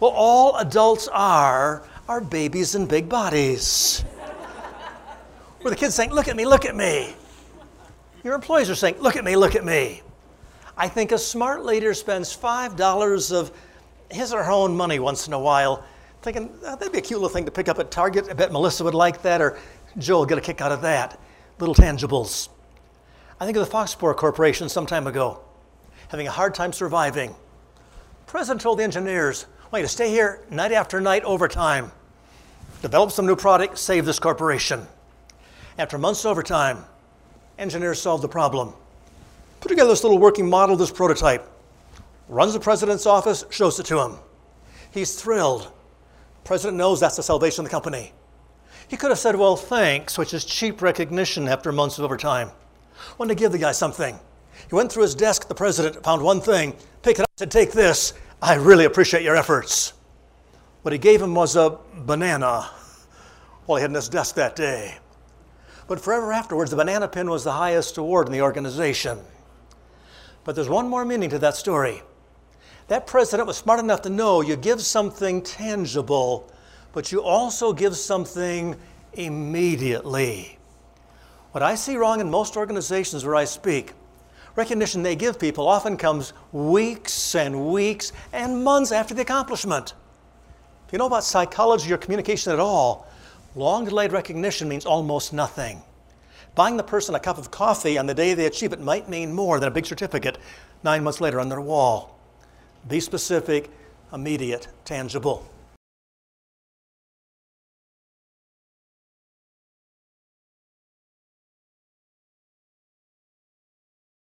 Well, all adults are are babies in big bodies. Where the kids saying, Look at me, look at me. Your employees are saying, Look at me, look at me. I think a smart leader spends $5 of his or her own money once in a while, thinking oh, that'd be a cute little thing to pick up at Target. I bet Melissa would like that, or Joe will get a kick out of that. Little tangibles. I think of the Foxboro Corporation some time ago, having a hard time surviving. President told the engineers, I want you to stay here night after night overtime, develop some new product, save this corporation. After months of overtime, engineers solved the problem. Put together this little working model, this prototype. Runs the president's office, shows it to him. He's thrilled. President knows that's the salvation of the company. He could have said, Well, thanks, which is cheap recognition after months of overtime. Wanted to give the guy something. He went through his desk, the president found one thing, picked it up, said, Take this. I really appreciate your efforts. What he gave him was a banana while he had in his desk that day. But forever afterwards, the banana pin was the highest award in the organization. But there's one more meaning to that story. That president was smart enough to know you give something tangible, but you also give something immediately. What I see wrong in most organizations where I speak, recognition they give people often comes weeks and weeks and months after the accomplishment. If you know about psychology or communication at all, long delayed recognition means almost nothing. Buying the person a cup of coffee on the day they achieve it might mean more than a big certificate nine months later on their wall. Be specific, immediate, tangible.